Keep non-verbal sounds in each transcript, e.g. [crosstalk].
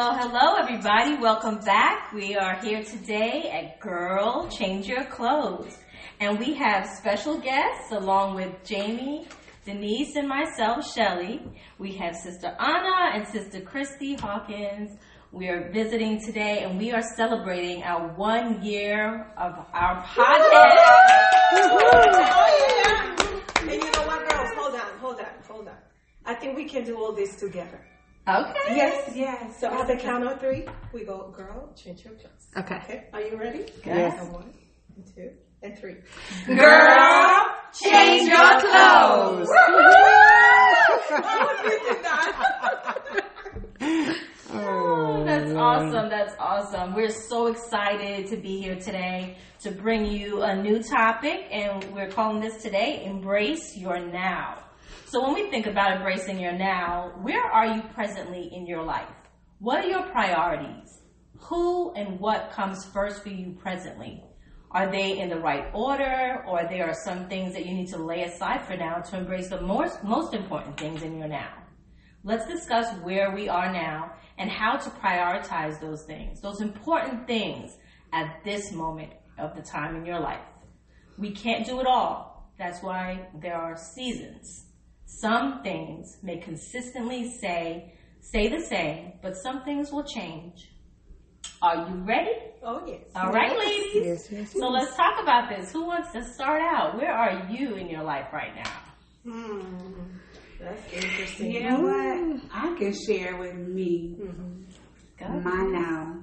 Hello, hello, hello, everybody. Welcome back. We are here today at Girl Change Your Clothes. And we have special guests along with Jamie, Denise, and myself, Shelly. We have Sister Anna and Sister Christy Hawkins. We are visiting today and we are celebrating our one year of our podcast. And you know what, girls? Hold on, hold on, hold on. I think we can do all this together. Okay. Yes, yes. So at the count of three, we go, girl, change your clothes. Okay. Okay, are you ready? Yes. So one, and two, and three. Girl, change your clothes. [laughs] Oh, oh, that's awesome. That's awesome. We're so excited to be here today to bring you a new topic, and we're calling this today Embrace Your Now. So, when we think about embracing your now, where are you presently in your life? What are your priorities? Who and what comes first for you presently? Are they in the right order, or there are some things that you need to lay aside for now to embrace the most, most important things in your now? Let's discuss where we are now and how to prioritize those things, those important things at this moment of the time in your life. We can't do it all. That's why there are seasons. Some things may consistently say, stay the same, but some things will change. Are you ready? Oh, yes. All right, ladies. Yes, yes, So let's talk about this. Who wants to start out? Where are you in your life right now? Hmm. That's interesting. You know what? I can share with me Go. my now.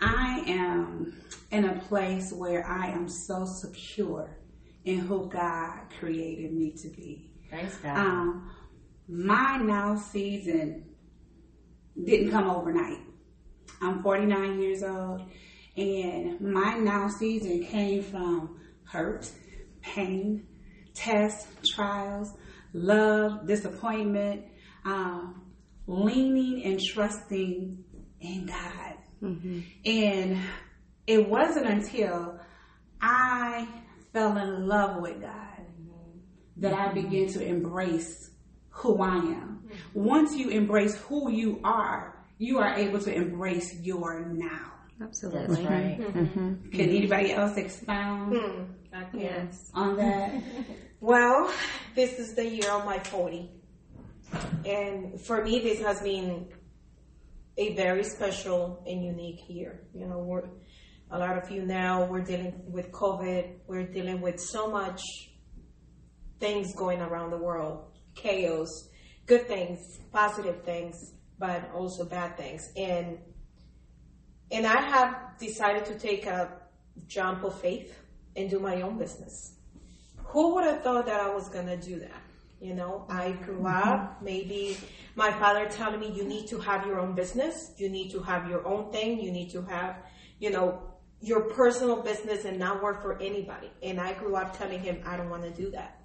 I am in a place where I am so secure in who God created me to be. Praise God. Um, my now season didn't come overnight. I'm 49 years old, and my now season came from hurt, pain, tests, trials, love, disappointment, um, leaning and trusting in God. And it wasn't until I fell in love with God that I begin to embrace who I am. Once you embrace who you are, you are able to embrace your now. Absolutely. That's right. Can anybody else expound Hmm. Yes. on that? [laughs] Well, this is the year of my 40. And for me, this has been a very special and unique year. You know, we're, a lot of you now, we're dealing with COVID, we're dealing with so much things going around the world chaos, good things, positive things, but also bad things. And and I have decided to take a jump of faith and do my own business who would have thought that I was gonna do that? You know, I grew mm-hmm. up, maybe my father telling me you need to have your own business, you need to have your own thing, you need to have, you know, your personal business and not work for anybody. And I grew up telling him I don't wanna do that.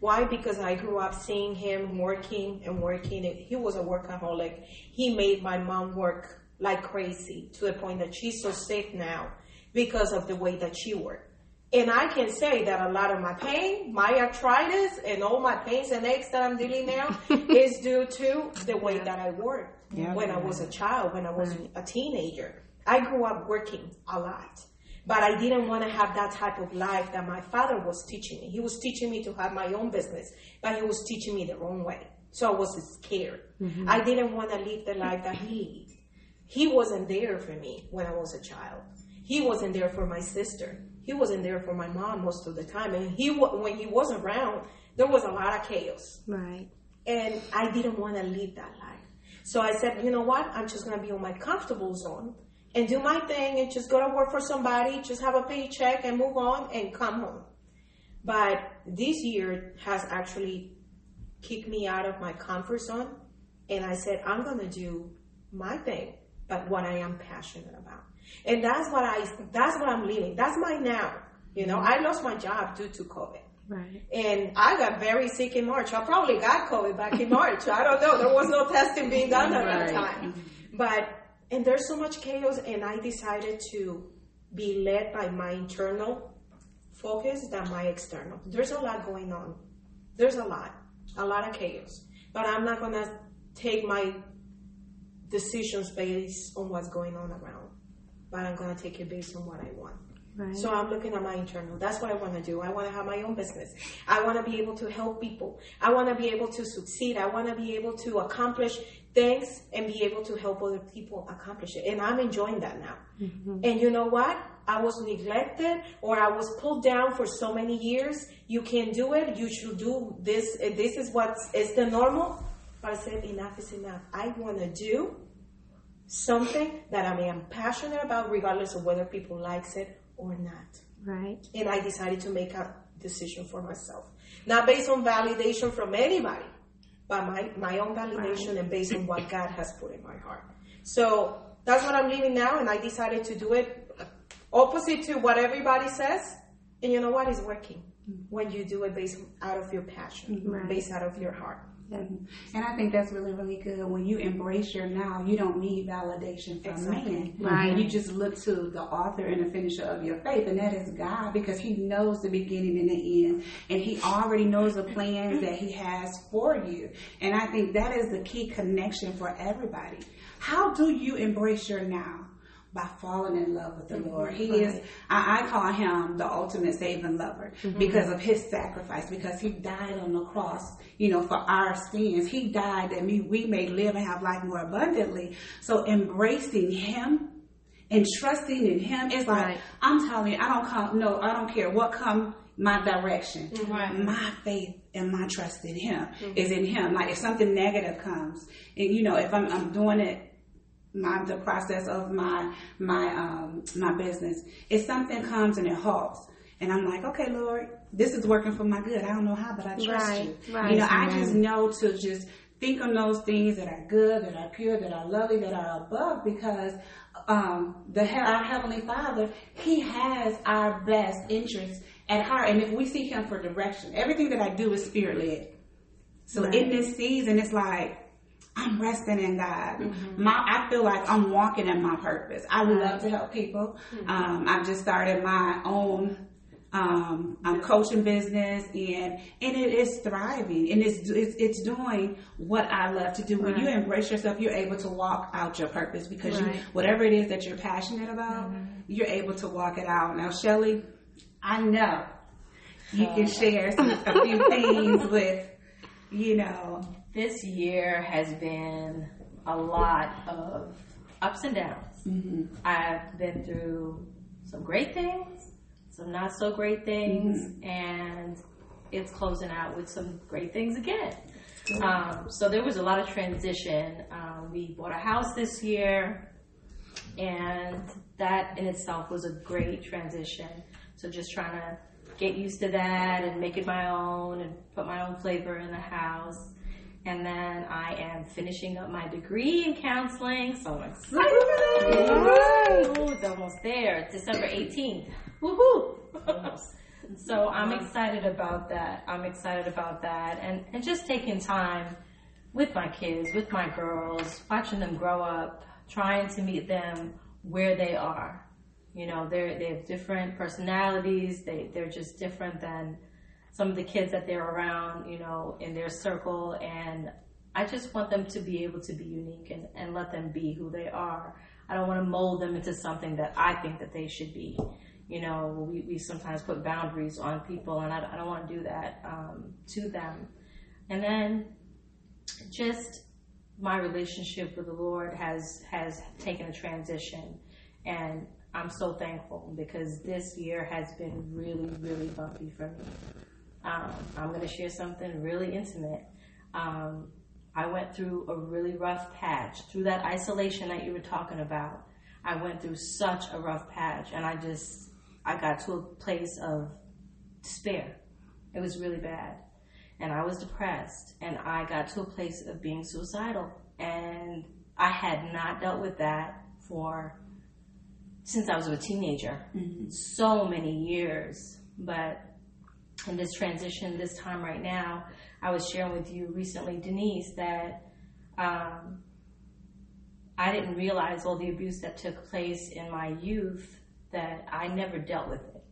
Why? Because I grew up seeing him working and working. He was a workaholic. He made my mom work like crazy to the point that she's so sick now because of the way that she worked. And I can say that a lot of my pain, my arthritis, and all my pains and aches that I'm dealing now [laughs] is due to the way that I worked when I was a child, when I was a teenager. I grew up working a lot, but I didn't want to have that type of life that my father was teaching me. He was teaching me to have my own business, but he was teaching me the wrong way. So I was scared. Mm-hmm. I didn't want to live the life that he lived. He wasn't there for me when I was a child. He wasn't there for my sister. He wasn't there for my mom most of the time. And he, when he wasn't around, there was a lot of chaos. Right. And I didn't want to live that life. So I said, you know what? I'm just going to be on my comfortable zone and do my thing and just go to work for somebody, just have a paycheck and move on and come home. But this year has actually kicked me out of my comfort zone. And I said, I'm going to do my thing, but what I am passionate about. And that's what I, that's what I'm living. That's my now. You know, I lost my job due to COVID. Right. And I got very sick in March. I probably got COVID back in March. I don't know. There was no testing being done at that time. But, and there's so much chaos, and I decided to be led by my internal focus than my external. There's a lot going on. There's a lot, a lot of chaos. But I'm not to take my decisions based on what's going on around, but I'm gonna take it based on what I want. Right. So I'm looking at my internal. That's what I want to do. I want to have my own business. I want to be able to help people. I want to be able to succeed. I want to be able to accomplish things and be able to help other people accomplish it. And I'm enjoying that now. Mm-hmm. And you know what? I was neglected or I was pulled down for so many years. You can't do it. You should do this. This is what is the normal. But I said, enough is enough. I want to do something that I am passionate about, regardless of whether people likes it or not. right. And I decided to make a decision for myself, not based on validation from anybody, but my my own validation and based on what [laughs] God has put in my heart. So that's what I'm living now, and I decided to do it uh, opposite to what everybody says. And you know what? It's working mm-hmm. when you do it based out of your passion, Right. based out of your heart. And I think that's really, really good. When you embrace your now, you don't need validation from Exactly. man. Right. You just look to the author and the finisher of your faith, and that is God, because He knows the beginning and the end, and He already knows the plans mm-hmm. that He has for you. And I think that is the key connection for everybody. How do you embrace your now? By falling in love with the mm-hmm. Lord. He is, I, I call him the ultimate saving lover mm-hmm. because of his sacrifice, because he died on the cross, you know, for our sins. He died that we, we may live and have life more abundantly. So embracing him and trusting in him is like, Right. I'm telling you, I don't come, no, I don't care what come my direction. Right. My faith and my trust in him mm-hmm. is in him. Like if something negative comes and you know, if I'm, I'm doing it my the process of my my um my business. If something comes and it halts, and I'm like, okay, Lord, this is working for my good. I don't know how, but I trust Right, you. right. You know, I just know to just think on those things that are good, that are pure, that are lovely, that are above, because um, the he- our heavenly Father, He has our best interests at heart, and if we seek Him for direction, everything that I do is spirit led. So in this season, it's like I'm resting in God. My, I feel like I'm walking in my purpose. I love to help people. Um, I've just started my own um, um, coaching business, and and it is thriving, and it's, it's it's doing what I love to do. When you embrace yourself, you're able to walk out your purpose because you whatever it is that you're passionate about, you're able to walk it out. Now, Shelly, I know you can share some, a few things [laughs] with you know This year has been a lot of ups and downs. I've been through some great things, some not so great things, and it's closing out with some great things again. Um, so there was a lot of transition. Um, we bought a house this year, and that in itself was a great transition. So just trying to get used to that and make it my own and put my own flavor in the house. And then I am finishing up my degree in counseling, so I'm excited. Ooh, it's almost there. December 18th. Woohoo! Almost. So I'm excited about that. I'm excited about that. And, and just taking time with my kids, with my girls, watching them grow up, trying to meet them where they are. You know, they're, they have different personalities. They, they're just different than some of the kids that they're around, you know, in their circle. And I just want them to be able to be unique and, and let them be who they are. I don't want to mold them into something that I think that they should be. You know, we, we sometimes put boundaries on people, and I, I don't want to do that um, to them. And then just my relationship with the Lord has has taken a transition, and I'm so thankful because this year has been really, really bumpy for me. Um, I'm going to share something really intimate. Um, I went through a really rough patch through that isolation that you were talking about. I went through such a rough patch, and I just I got to a place of despair. It was really bad, and I was depressed, and I got to a place of being suicidal, and I had not dealt with that for since I was a teenager, so many years, but in this transition, this time right now, I was sharing with you recently, Denise, that um, I didn't realize all the abuse that took place in my youth that I never dealt with it.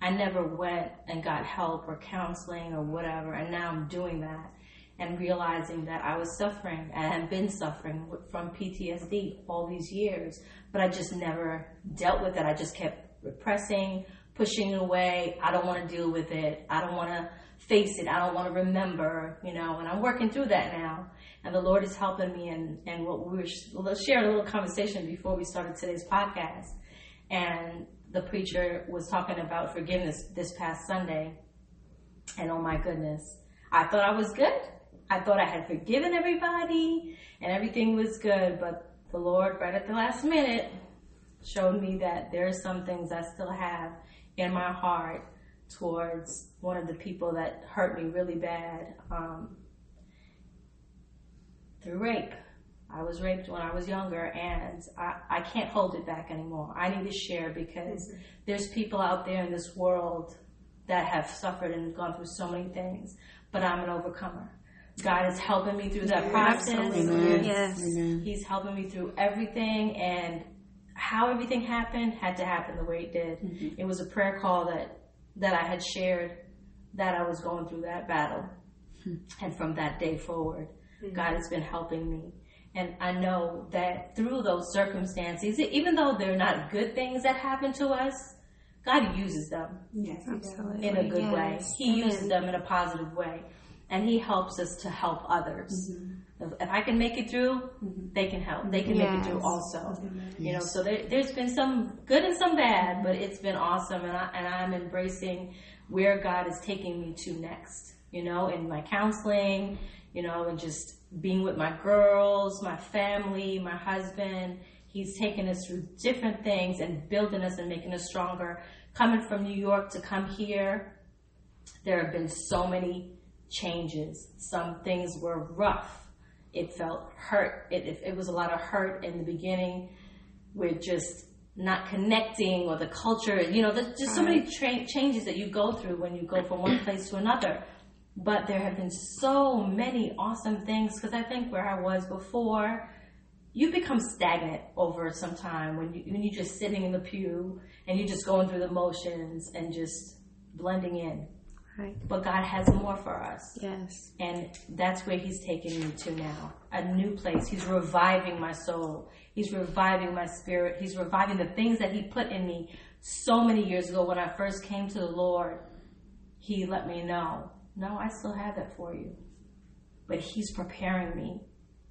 I never went and got help or counseling or whatever, and now I'm doing that. and realizing that I was suffering and had been suffering from PTSD all these years, but I just never dealt with it. I just kept repressing, pushing it away. I don't want to deal with it. I don't want to face it. I don't want to remember, you know, and I'm working through that now. And the Lord is helping me. And, and what we were a little conversation before we started today's podcast. And the preacher was talking about forgiveness this past Sunday. And oh my goodness, I thought I was good. I thought I had forgiven everybody and everything was good. But the Lord, right at the last minute, showed me that there are some things I still have in my heart towards one of the people that hurt me really bad um, through rape. I was raped when I was younger, and I, I can't hold it back anymore. I need to share because mm-hmm. there's people out there in this world that have suffered and gone through so many things, but I'm an overcomer. God is helping me through that process. Amen. Yes. He's helping me through everything, and how everything happened had to happen the way it did. Mm-hmm. It was a prayer call that that I had shared that I was going through that battle. Mm-hmm. And from that day forward, mm-hmm. God has been helping me. And I know that through those circumstances, even though they're not good things that happen to us, God uses them. Yes, absolutely. In a good yes. way. He Amen. uses them in a positive way. And He helps us to help others. Mm-hmm if I can make it through, mm-hmm. they can help. They can yes. make it through also. Yes. You know, so there, has been some good and some bad, but it's been awesome, and I and I'm embracing where God is taking me to next. You know, in my counseling, you know, and just being with my girls, my family, my husband. He's taking us through different things and building us and making us stronger. Coming from New York to come here, there have been so many changes. Some things were rough it felt hurt. It, it, it was a lot of hurt in the beginning with just not connecting or the culture. You know, there's just so many tra- changes that you go through when you go from one place to another. But there have been so many awesome things because I think where I was before, you become stagnant over some time when you when you're just sitting in the pew and you're just going through the motions and just blending in. Right. But God has more for us. Yes. And that's where He's taking me to now. A new place. He's reviving my soul. He's reviving my spirit. He's reviving the things that He put in me so many years ago when I first came to the Lord. He let me know, no, I still have that for you. But He's preparing me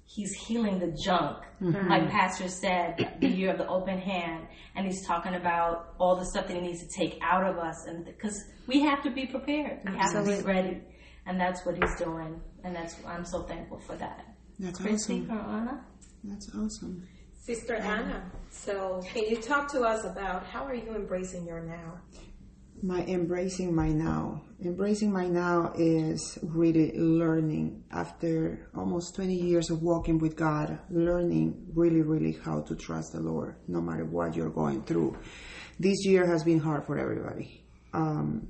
he's healing the junk. Mm-hmm. Like Pastor said, the year of the open hand. And he's talking about all the stuff that he needs to take out of us. And because we have to be prepared, we Absolutely. have to be ready. And that's what he's doing. And that's, I'm so thankful for that. That's Christy awesome. or Anna? That's awesome. Sister Anna, so can you talk to us about how are you embracing your now? My embracing my now. Embracing my now is really learning after almost 20 years of walking with God, learning really, really how to trust the Lord no matter what you're going through. This year has been hard for everybody. Um,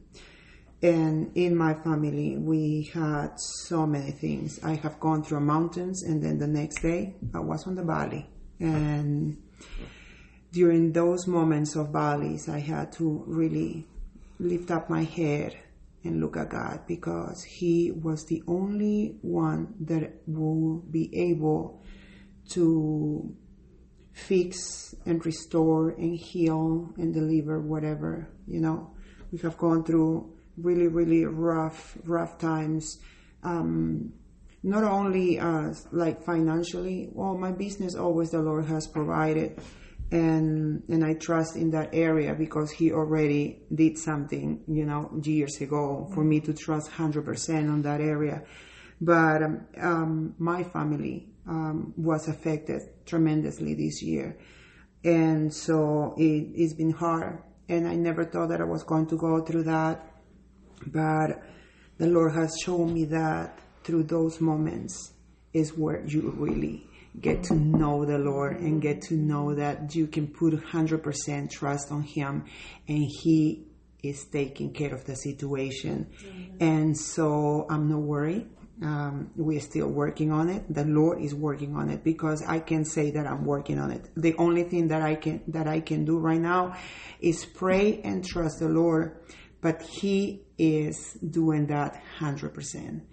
and in my family, we had so many things. I have gone through mountains, and then the next day, I was on the valley. And during those moments of valleys, I had to really lift up my head and look at God because He was the only one that will be able to fix and restore and heal and deliver whatever, you know. We have gone through really, really rough, rough times. Um, not only as like financially, well, my business always the Lord has provided and and I trust in that area because he already did something, you know, years ago for me to trust hundred percent on that area. But um, um, my family um, was affected tremendously this year, and so it, it's been hard. And I never thought that I was going to go through that, but the Lord has shown me that through those moments is where you really get to know the Lord and get to know that you can put 100% trust on Him and He is taking care of the situation. Mm-hmm. And so I'm not worried. Um, we're still working on it. The Lord is working on it because I can say that I'm working on it. The only thing that I can that I can do right now is pray and trust the Lord, but He is doing that hundred percent.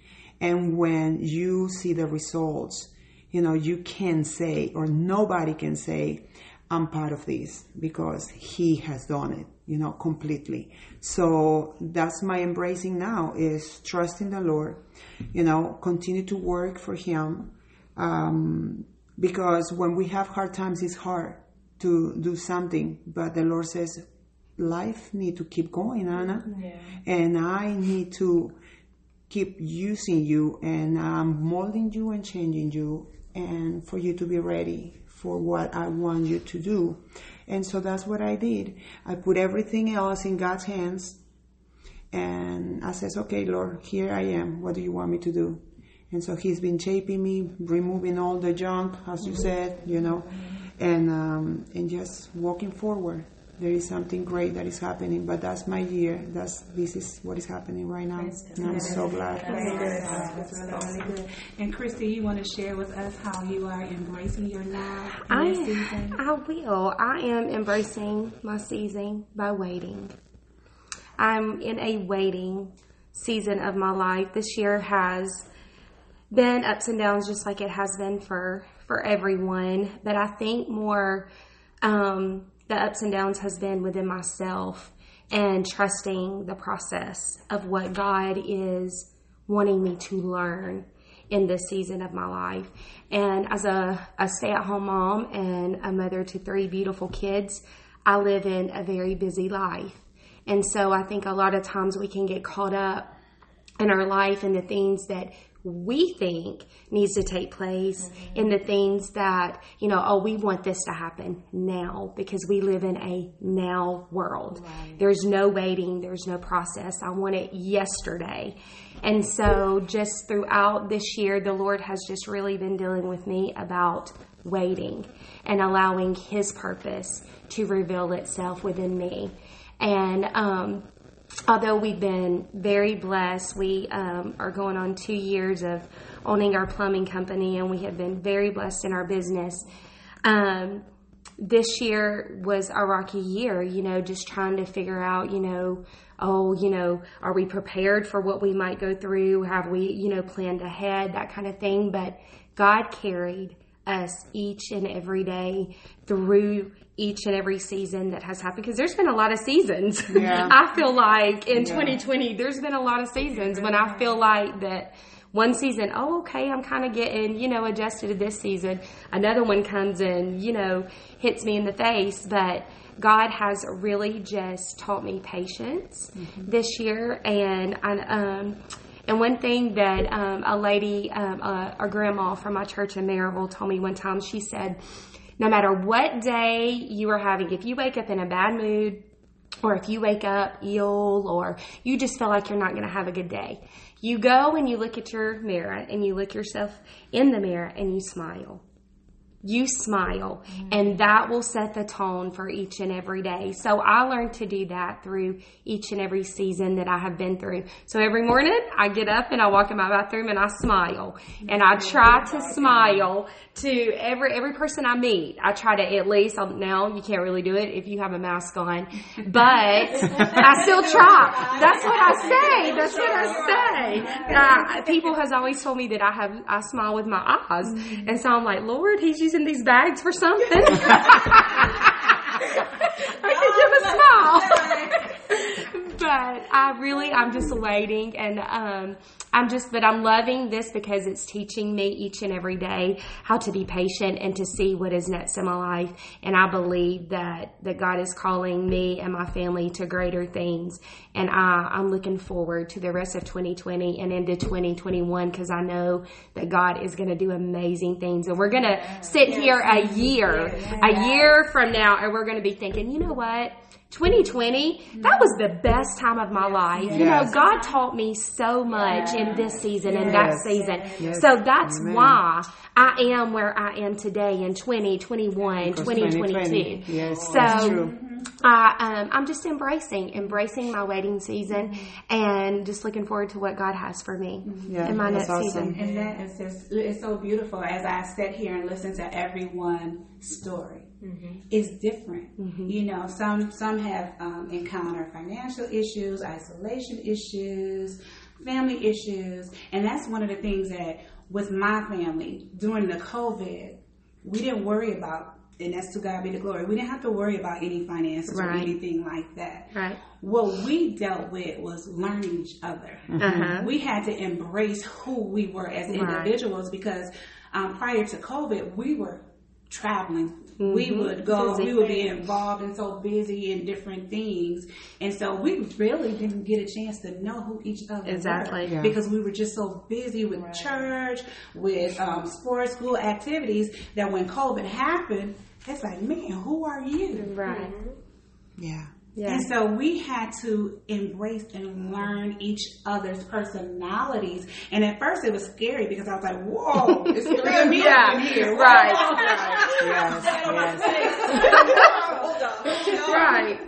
And when you see the results, you know, you can say, or nobody can say, I'm part of this because he has done it, you know, completely. So that's my embracing now is trusting the Lord, you know, continue to work for him. Um, because when we have hard times, it's hard to do something, but the Lord says, life need to keep going, Anna. Yeah. And I need to keep using you and I'm molding you and changing you and for you to be ready for what I want you to do. And so that's what I did. I put everything else in God's hands and I says, okay, Lord, here I am. What do you want me to do? And so he's been shaping me, removing all the junk, as you said, you know, and, um, and just walking forward there is something great that is happening. But that's my year. That's this is what is happening right now. And I'm so glad. And Christy, you want to share with us how you are embracing your now I, season? I will. I am embracing my season by waiting. I'm in a waiting season of my life. This year has been ups and downs just like it has been for for everyone but i think more um, the ups and downs has been within myself and trusting the process of what God is wanting me to learn in this season of my life. And as a, a stay at home mom and a mother to three beautiful kids, I live in a very busy life. And so I think a lot of times we can get caught up in our life and the things that we think needs to take place mm-hmm. in the things that, you know, oh, we want this to happen now because we live in a now world. Right. There's no waiting, there's no process. I want it yesterday. And so, just throughout this year, the Lord has just really been dealing with me about waiting and allowing His purpose to reveal itself within me. And, um, although we've been very blessed, we um, are going on two years of owning our plumbing company, and we have been very blessed in our business. Um, this year was a rocky year, you know, just trying to figure out, you know, oh, you know, are we prepared for what we might go through? Have we, you know, planned ahead, that kind of thing. But God carried us each and every day through each and every season that has happened because there's been a lot of seasons. Yeah. [laughs] I feel like in yeah. 2020 there's been a lot of seasons when I feel like that one season, oh okay, I'm kind of getting, you know, adjusted to this season. Another one comes and, you know, hits me in the face, but God has really just taught me patience mm-hmm. this year and I um and one thing that um, a lady, um, a, a grandma from my church in Maryville told me one time, she said, no matter what day you are having, if you wake up in a bad mood, or if you wake up ill, or you just feel like you're not going to have a good day, you go and you look at your mirror and you look yourself in the mirror and you smile you smile mm-hmm. and that will set the tone for each and every day. So I learned to do that through each and every season that I have been through. So every morning I get up and I walk in my bathroom and I smile and I try to smile to every, every person I meet. I try to at least, now you can't really do it if you have a mask on, but [laughs] I still try. That's what I [laughs] say. That's what I say. Uh, people has always told me that I have, I smile with my eyes. Mm-hmm. And so I'm like, Lord, he's using these bags for something. [laughs] [laughs] I could give a smile. [laughs] but I really, I'm just waiting and, um, I'm just, but I'm loving this because it's teaching me each and every day how to be patient and to see what is next in my life. And I believe that, that God is calling me and my family to greater things. And I, I'm looking forward to the rest of 2020 and into 2021 because I know that God is going to do amazing things. And we're going to sit here a year, a year from now, and we're going to be thinking, you know what? 2020, that was the best time of my life. Yes. You know, God taught me so much in this season yes. and that season. Yes. So that's Amen. why I am where I am today in 2021, 2022. Yes, so I, um, I'm just embracing, embracing my waiting season and just looking forward to what God has for me yeah, in my next awesome. season. And that is just, it's so beautiful as I sit here and listen to everyone's story mm-hmm. is different. Mm-hmm. You know, some some have um, encountered financial issues, isolation issues, family issues, and that's one of the things that with my family during the COVID, we didn't worry about, and that's to God be the glory. We didn't have to worry about any finances or anything like that. Right. What we dealt with was learning each other. Uh-huh. We had to embrace who we were as Right. individuals because um, prior to COVID, we were traveling. We Mm-hmm. would go, we would be involved and so busy in different things. And so we really didn't get a chance to know who each other Exactly. were Yeah. because we were just so busy with church, with um, sports, school activities that when COVID happened, it's like, man, who are you? Right. Yeah. Yeah. And so we had to embrace and learn each other's personalities. And at first it was scary because I was like, whoa, it's three of me Yeah, up in here. right. Yes. [laughs] yes. [laughs] On. Right.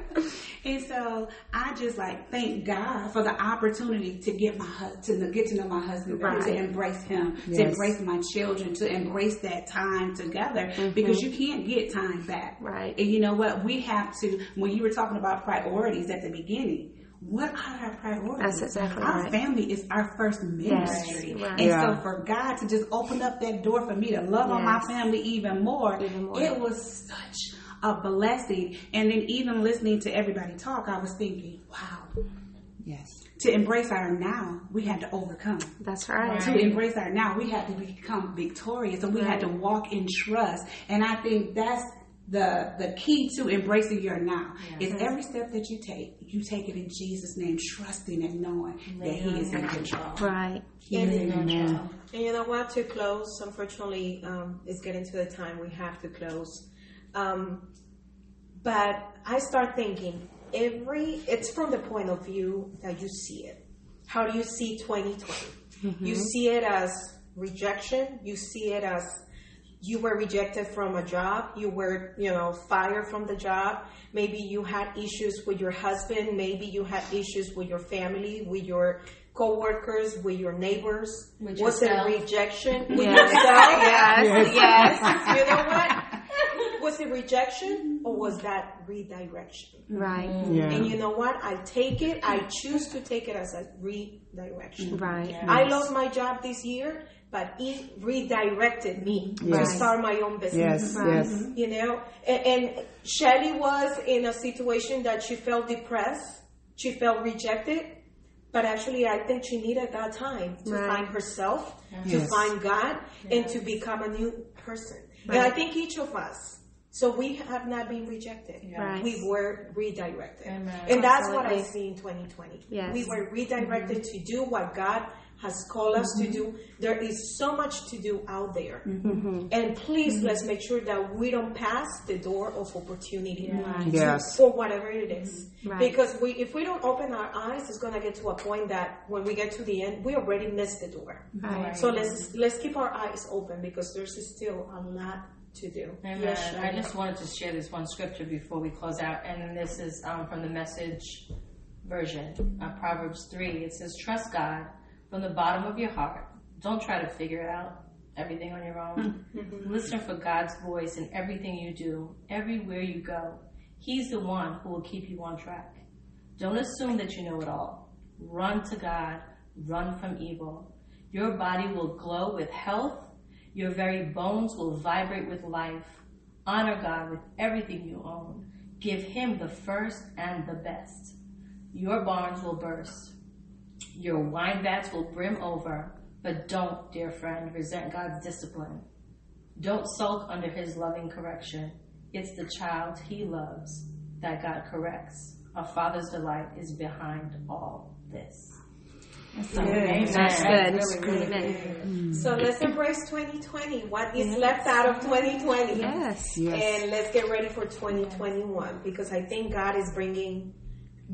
And so I just like thank God for the opportunity to get my husband to get to know my husband, better, to embrace him, to embrace my children, to embrace that time together mm-hmm. because you can't get time back. Right. And you know what? We have to. When you were talking about priorities at the beginning. What are our priorities? That's exactly our right. family is our first ministry, right. and Yeah. so for God to just open up that door for me to love on my family even more, Even more. it was such a blessing. And then even listening to everybody talk, I was thinking, wow, Yes. to embrace our now, we had to overcome. That's right. To embrace our now, we had to become victorious and we had to walk in trust. And I think that's the the key to embracing your now is every step that you take, you take it in Jesus' name, trusting and knowing that He is in control. Right. He and, control. and you know what? To close, unfortunately, um, it's getting to the time we have to close. Um, but I start thinking every. It's from the point of view that you see it. How do you see 2020? You see it as rejection. You see it as you were rejected from a job. You were, you know, fired from the job. Maybe you had issues with your husband. Maybe you had issues with your family, with your co-workers, with your neighbors. With Was yourself. it rejection [laughs] with Yes. Yes. Yes. You know what? Was it rejection or was that redirection? Right. Mm-hmm. Yeah. And you know what? I take it, I choose to take it as a redirection. Right. I lost my job this year, but it redirected me to start my own business. Yes. Right. Yes. Mm-hmm. You know, and, and Shelly was in a situation that she felt depressed, she felt rejected, but actually, I think she needed that time to Right. find herself, to find God, and to become a new person. And I think each of us. So we have not been rejected. Right. We were redirected. Amen. And that's what I see in 2020. Yes. We were redirected mm-hmm. to do what God has called us to mm-hmm. do. There is so much to do out there. Mm-hmm. And please let's make sure that we don't pass the door of opportunity Yes. for whatever it is. Right. Because we, if we don't open our eyes, it's going to get to a point that when we get to the end, we already missed the door. Right. So let's let's keep our eyes open because there's still a lot to do. Amen. Yes, I just wanted to share this one scripture before we close out, and this is um, from the message version, uh, Proverbs 3. It says, Trust God from the bottom of your heart. Don't try to figure it out everything on your own. Listen for God's voice in everything you do, everywhere you go. He's the one who will keep you on track. Don't assume that you know it all. Run to God, run from evil. Your body will glow with health, your very bones will vibrate with life. Honor God with everything you own. Give Him the first and the best. Your barns will burst, your wine vats will brim over, but don't, dear friend, resent God's discipline. Don't sulk under His loving correction. It's the child He loves that God corrects. A father's delight is behind all this. So, amen. That's good. Really, really Amen. So let's embrace 2020. What is left out of 2020? Yes. Yes. And let's get ready for 2021 because I think God is bringing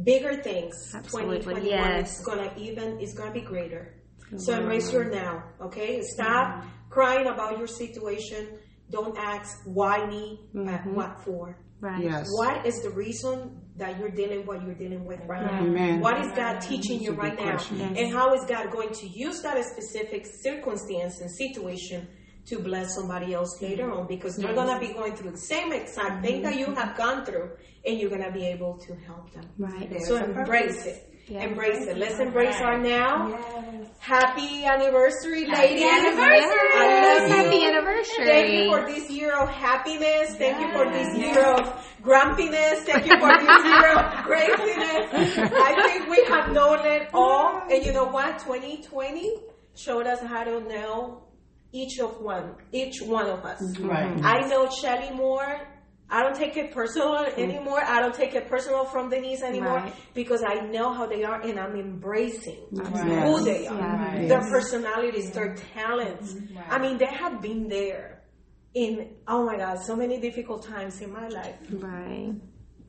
bigger things. Absolutely, 2021 yes. is gonna even is gonna be greater. So embrace your now. Okay, stop crying about your situation. Don't ask why me, but what for. Right. Yes. What is the reason that you're dealing what you're dealing with right now? Amen. What is God teaching you right now? question. And how is God going to use that specific circumstance and situation to bless somebody else later on? Because they're going to be going through the same exact thing that you have gone through, and you're going to be able to help them. Right. So embrace it. Yeah. Embrace it. Let's embrace our now. Yes. Happy anniversary, ladies. anniversary. I. Happy anniversary. Thank you for this year of happiness. Thank you for this year of grumpiness. Thank you for this year of craziness. I think we have known it all. And you know what? 2020 showed us how to know each of one, each one of us. Mm-hmm. Right. I know Shelly more. I don't take it personal mm-hmm. anymore. I don't take it personal from Denise anymore Right. because I know how they are and I'm embracing who they are, Yeah. their personalities, their talents. Mm-hmm. Right. I mean, they have been there in, oh my God, so many difficult times in my life Right.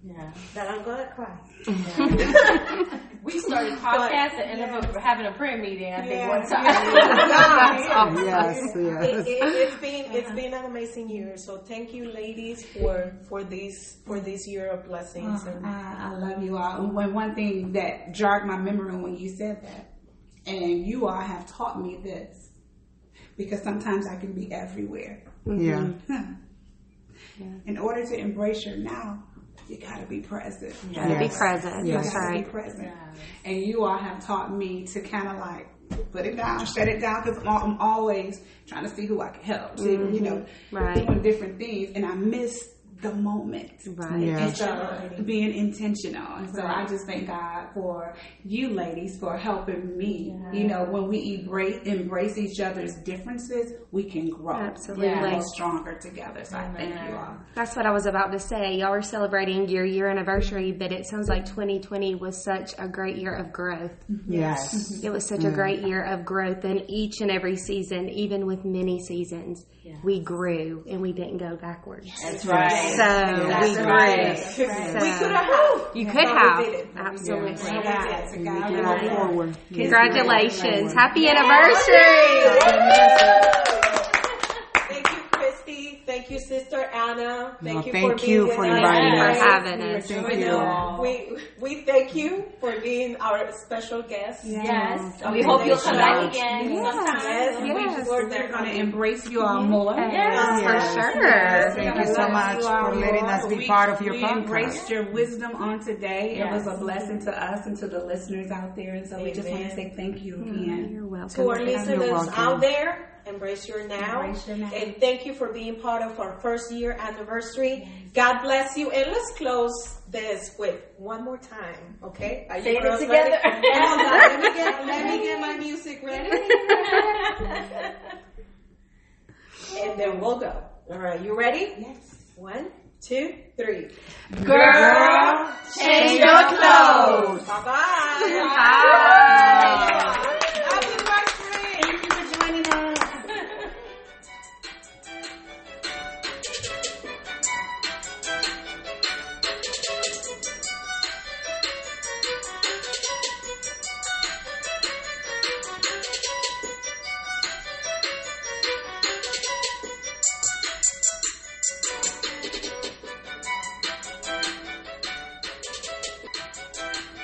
Yeah. that I'm gonna cry. [laughs] We started podcasts and ended up having a prayer meeting, I think, Yeah. one time. Yeah. [laughs] Yes, It, yes. it, it's been it's been an amazing year. So thank you, ladies, for for this for this year of blessings. Oh, And I, I love you all. And when one thing that jogged my memory when you said that, and you all have taught me this, because sometimes I can be everywhere. Mm-hmm. Yeah. In order to embrace your now, you gotta be present. You Gotta be Yes. present. You That's gotta right. be present. And you all have taught me to kind of like put it down, shut it down, because I'm, always trying to see who I can help. See, you mm-hmm. know, Right. doing different things, and I miss the moment. Right. Yeah. And so being intentional. And so I just thank God for you ladies for helping me. You know, when we embrace, embrace each other's differences, we can grow. Absolutely. And grow stronger together. So I thank you all. That's what I was about to say. Y'all are celebrating your year anniversary, but it sounds like 2020 was such a great year of growth. Mm-hmm. Yes. It was such a mm. great year of growth, and each and every season, even with many seasons, we grew and we didn't go backwards. That's right. So we grew. right. So we could have. you could have didn't. absolutely. So we did. To God We be go the glory. forward. Congratulations! Happy anniversary! Thank you, Christy. Thank you, Sister Anna. Thank No, you thank for being here thank you with for us. inviting for us. having us. Thank We you. know- We we thank you for being our special guest. Yes. And we hope you'll come back again Yes. sometime. Yes, we Yes. just We're going to embrace you all more. Yes, for Yes. sure. Thank you so much for letting us be We- part of your We podcast. embraced your wisdom on today. It was a blessing to us and to the listeners out there. And so we just want to say thank you mm-hmm. again. You're welcome. To our listeners out there, embrace your now. Embrace your now. And thank you for being part of our first year anniversary. God bless you. And let's close this with one more time, okay? Are you Say it together. ready? Come on, [laughs] let me get let me get my music ready. [laughs] and then we'll go. All right, you ready? Yes. One, two, three. Girl, change your clothes. Bye bye. Bye.